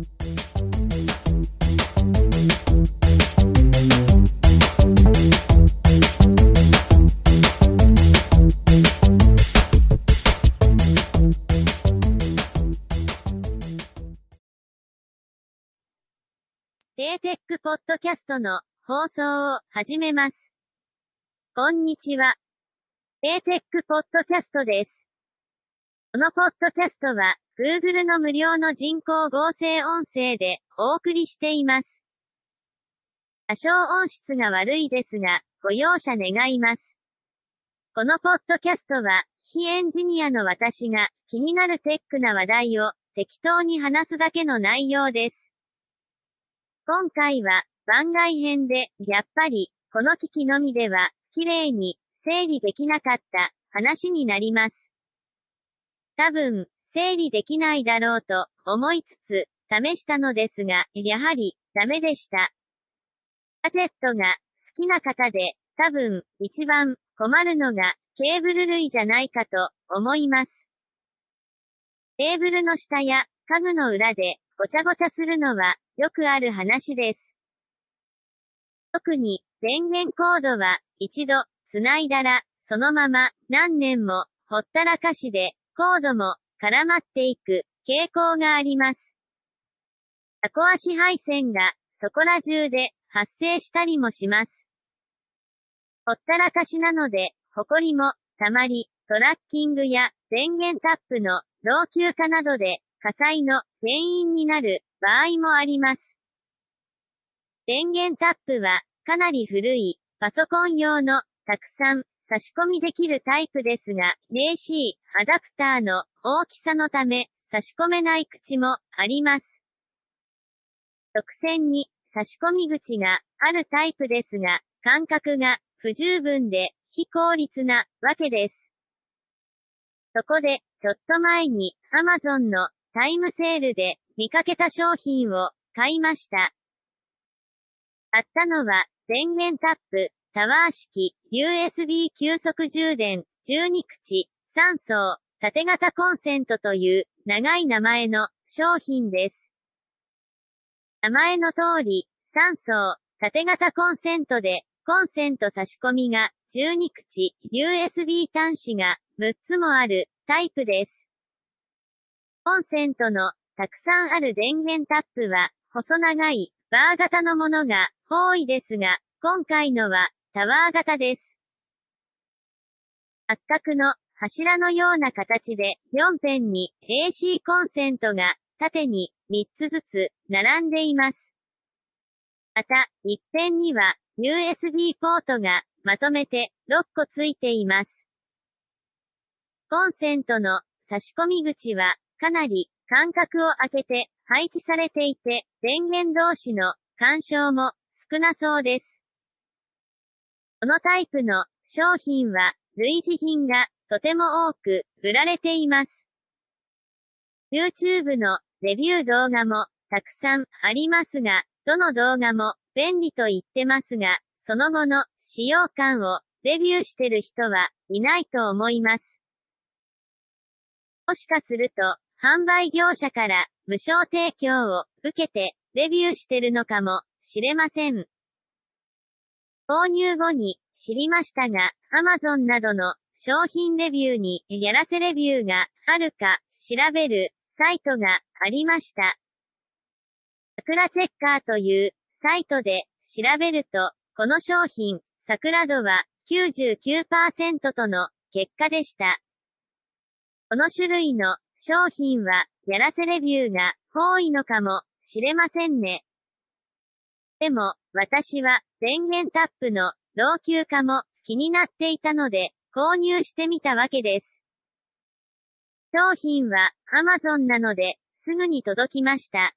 テーテックポッドキャストの放送を始めます。こんにちは。テーテックポッドキャストです。このポッドキャストは Google の無料の人工合成音声でお送りしています。多少音質が悪いですが、ご容赦願います。このポッドキャストは、非エンジニアの私が気になるテックな話題を適当に話すだけの内容です。今回は番外編で、やっぱり、この機器のみでは、綺麗に整理できなかった話になります。多分、整理できないだろうと思いつつ、試したのですが、やはり、ダメでした。ガジェットが好きな方で、多分、一番困るのが、ケーブル類じゃないかと思います。テーブルの下や家具の裏でごちゃごちゃするのはよくある話です。特に電源コードは一度繋いだらそのまま何年もほったらかしでコードも絡まっていく傾向があります。タコ足配線がそこら中で発生したりもします。ほったらかしなので、ホコリもたまり、トラッキングや電源タップの老朽化などで火災の原因になる場合もあります。電源タップはかなり古いパソコン用のたくさん差し込みできるタイプですが、AC アダプターの大きさのため差し込めない口もあります。直線に差し込み口があるタイプですが、感覚が不十分で非効率なわけです。そこで、ちょっと前に Amazon のタイムセールで見かけた商品を買いました。買ったのは電源タップ、タワー式、USB 急速充電、12口、3層、縦型コンセントという長い名前の商品です。名前の通り、3層、縦型コンセントで、コンセント差し込みが12口、USB 端子が6つもあるタイプです。コンセントのたくさんある電源タップは細長いバー型のものが多いですが、今回のはタワー型です。八角の柱のような形で4辺に AC コンセントが縦に3つずつ並んでいます。また、一辺には USB ポートがまとめて6個ついています。コンセントの差し込み口はかなり間隔を空けて配置されていて、電源同士の干渉も少なそうです。このタイプの商品は類似品がとても多く売られています。YouTube のレビュー動画もたくさんありますが、どの動画も便利と言ってますが、その後の使用感をレビューしてる人はいないと思います。もしかすると、販売業者から無償提供を受けてレビューしてるのかもしれません。購入後に知りましたが、Amazon などの商品レビューにやらせレビューがあるか調べるサイトがありました。桜チェッカーというサイトで調べると、この商品、桜度は99%との結果でした。この種類の商品は、やらせレビューが多いのかもしれませんね。でも、私は電源タップの老朽化も気になっていたので、購入してみたわけです。商品は Amazon なので、すぐに届きました。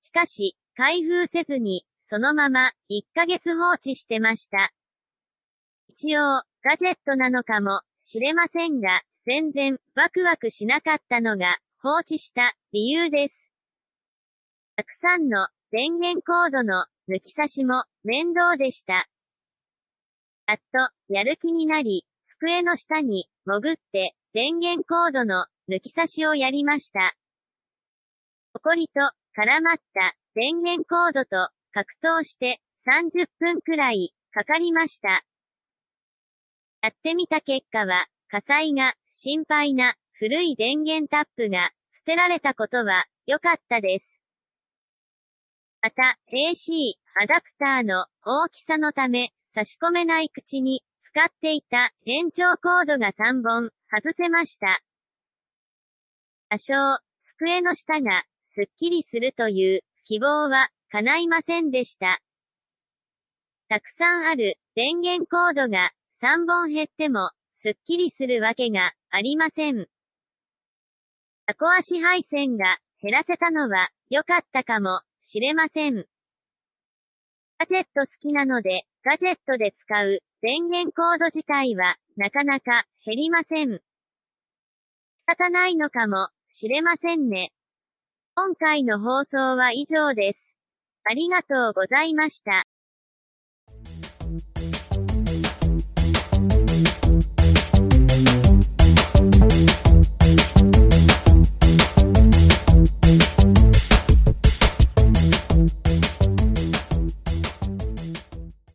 しかし、開封せずに、そのまま1ヶ月放置してました。一応、ガジェットなのかもしれませんが、全然ワクワクしなかったのが放置した理由です。たくさんの電源コードの抜き差しも面倒でした。やっとやる気になり、机の下に潜って電源コードの抜き差しをやりました。こ埃と絡まった電源コードと格闘して30分くらいかかりました。やってみた結果は、火災が心配な古い電源タップが捨てられたことは良かったです。また、AC アダプターの大きさのため差し込めない口に使っていた延長コードが3本外せました。多少、机の下がすっきりするという希望は叶いませんでした。たくさんある電源コードが3本減ってもすっきりするわけがありません。タコ足配線が減らせたのは良かったかもしれません。ガジェット好きなので、ガジェットで使う電源コード自体はなかなか減りません。仕方ないのかもしれませんね。今回の放送は以上です。ありがとうございました。